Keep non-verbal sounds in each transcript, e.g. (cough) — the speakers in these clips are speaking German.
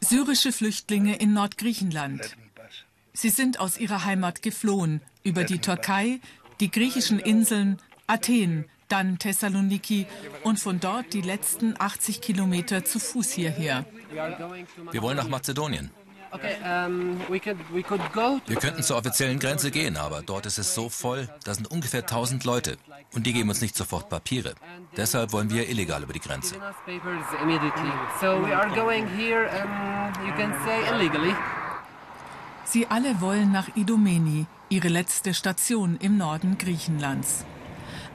Syrische Flüchtlinge in Nordgriechenland. Sie sind aus ihrer Heimat geflohen, über die Türkei, die griechischen Inseln, Athen, dann Thessaloniki und von dort die letzten 80 Kilometer zu Fuß hierher. Wir wollen nach Mazedonien. Wir könnten zur offiziellen Grenze gehen, aber dort ist es so voll, da sind ungefähr 1000 Leute und die geben uns nicht sofort Papiere. Deshalb wollen wir illegal über die Grenze. Sie alle wollen nach Idomeni, ihre letzte Station im Norden Griechenlands.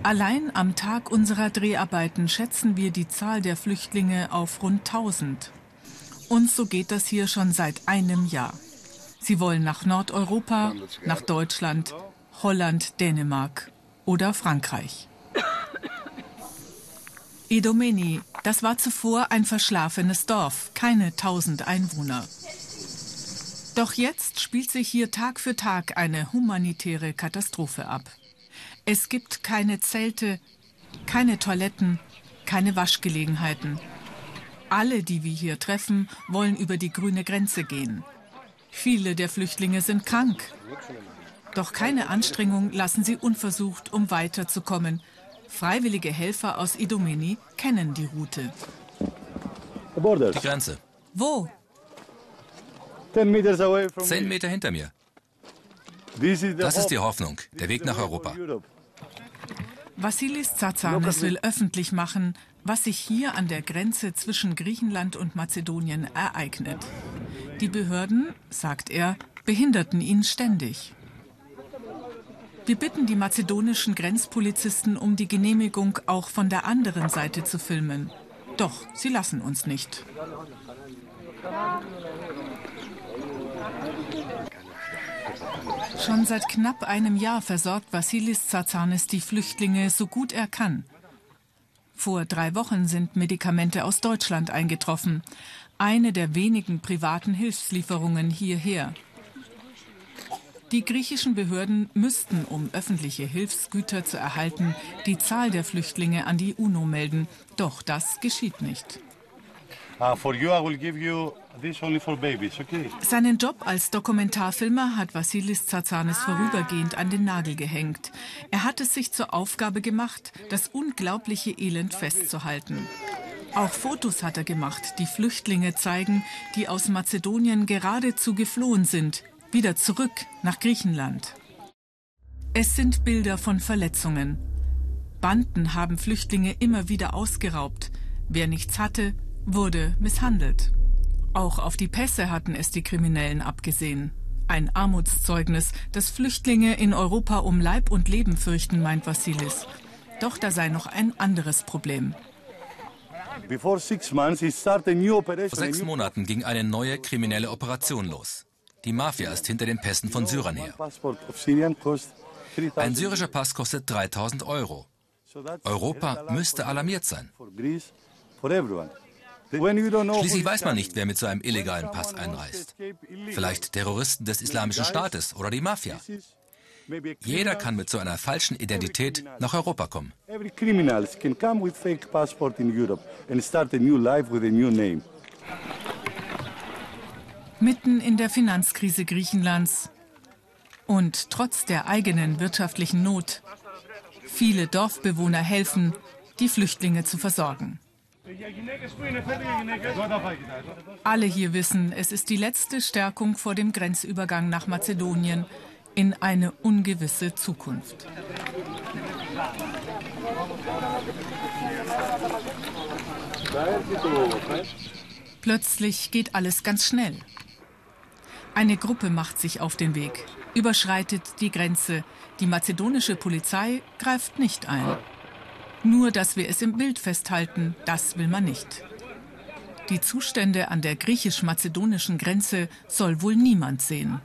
Allein am Tag unserer Dreharbeiten schätzen wir die Zahl der Flüchtlinge auf rund 1000. Und so geht das hier schon seit einem Jahr. Sie wollen nach Nordeuropa, nach Deutschland, Holland, Dänemark oder Frankreich. (coughs) Idomeni, das war zuvor ein verschlafenes Dorf, keine tausend Einwohner. Doch jetzt spielt sich hier Tag für Tag eine humanitäre Katastrophe ab. Es gibt keine Zelte, keine Toiletten, keine Waschgelegenheiten. Alle, die wir hier treffen, wollen über die grüne Grenze gehen. Viele der Flüchtlinge sind krank. Doch keine Anstrengung lassen sie unversucht, um weiterzukommen. Freiwillige Helfer aus Idomeni kennen die Route. Die Grenze. Wo? Zehn Meter hinter mir. Das ist die Hoffnung, der Weg nach Europa. Vassilis Tsatsanis will öffentlich machen, was sich hier an der Grenze zwischen Griechenland und Mazedonien ereignet. Die Behörden, sagt er, behinderten ihn ständig. Wir bitten die mazedonischen Grenzpolizisten um die Genehmigung, auch von der anderen Seite zu filmen. Doch sie lassen uns nicht. Schon seit knapp einem Jahr versorgt Vassilis Tsatsanis die Flüchtlinge so gut er kann. Vor drei Wochen sind Medikamente aus Deutschland eingetroffen. Eine der wenigen privaten Hilfslieferungen hierher. Die griechischen Behörden müssten, um öffentliche Hilfsgüter zu erhalten, die Zahl der Flüchtlinge an die UNO melden. Doch das geschieht nicht. Seinen Job als Dokumentarfilmer hat Vassilis Tsatsanis vorübergehend an den Nagel gehängt. Er hat es sich zur Aufgabe gemacht, das unglaubliche Elend festzuhalten. Auch Fotos hat er gemacht, die Flüchtlinge zeigen, die aus Mazedonien geradezu geflohen sind, wieder zurück nach Griechenland. Es sind Bilder von Verletzungen. Banden haben Flüchtlinge immer wieder ausgeraubt. Wer nichts hatte, wurde misshandelt. Auch auf die Pässe hatten es die Kriminellen abgesehen. Ein Armutszeugnis, das Flüchtlinge in Europa um Leib und Leben fürchten, meint Vassilis. Doch da sei noch ein anderes Problem. Vor sechs Monaten ging eine neue kriminelle Operation los. Die Mafia ist hinter den Pässen von Syrern her. Ein syrischer Pass kostet 3000 Euro. Europa müsste alarmiert sein. Schließlich weiß man nicht, wer mit so einem illegalen Pass einreist. Vielleicht Terroristen des Islamischen Staates oder die Mafia. Jeder kann mit so einer falschen Identität nach Europa kommen. Mitten in der Finanzkrise Griechenlands und trotz der eigenen wirtschaftlichen Not. Viele Dorfbewohner helfen, die Flüchtlinge zu versorgen. Alle hier wissen, es ist die letzte Stärkung vor dem Grenzübergang nach Mazedonien in eine ungewisse Zukunft. Plötzlich geht alles ganz schnell. Eine Gruppe macht sich auf den Weg, überschreitet die Grenze. Die mazedonische Polizei greift nicht ein. Nur, dass wir es im Bild festhalten, das will man nicht. Die Zustände an der griechisch-mazedonischen Grenze soll wohl niemand sehen.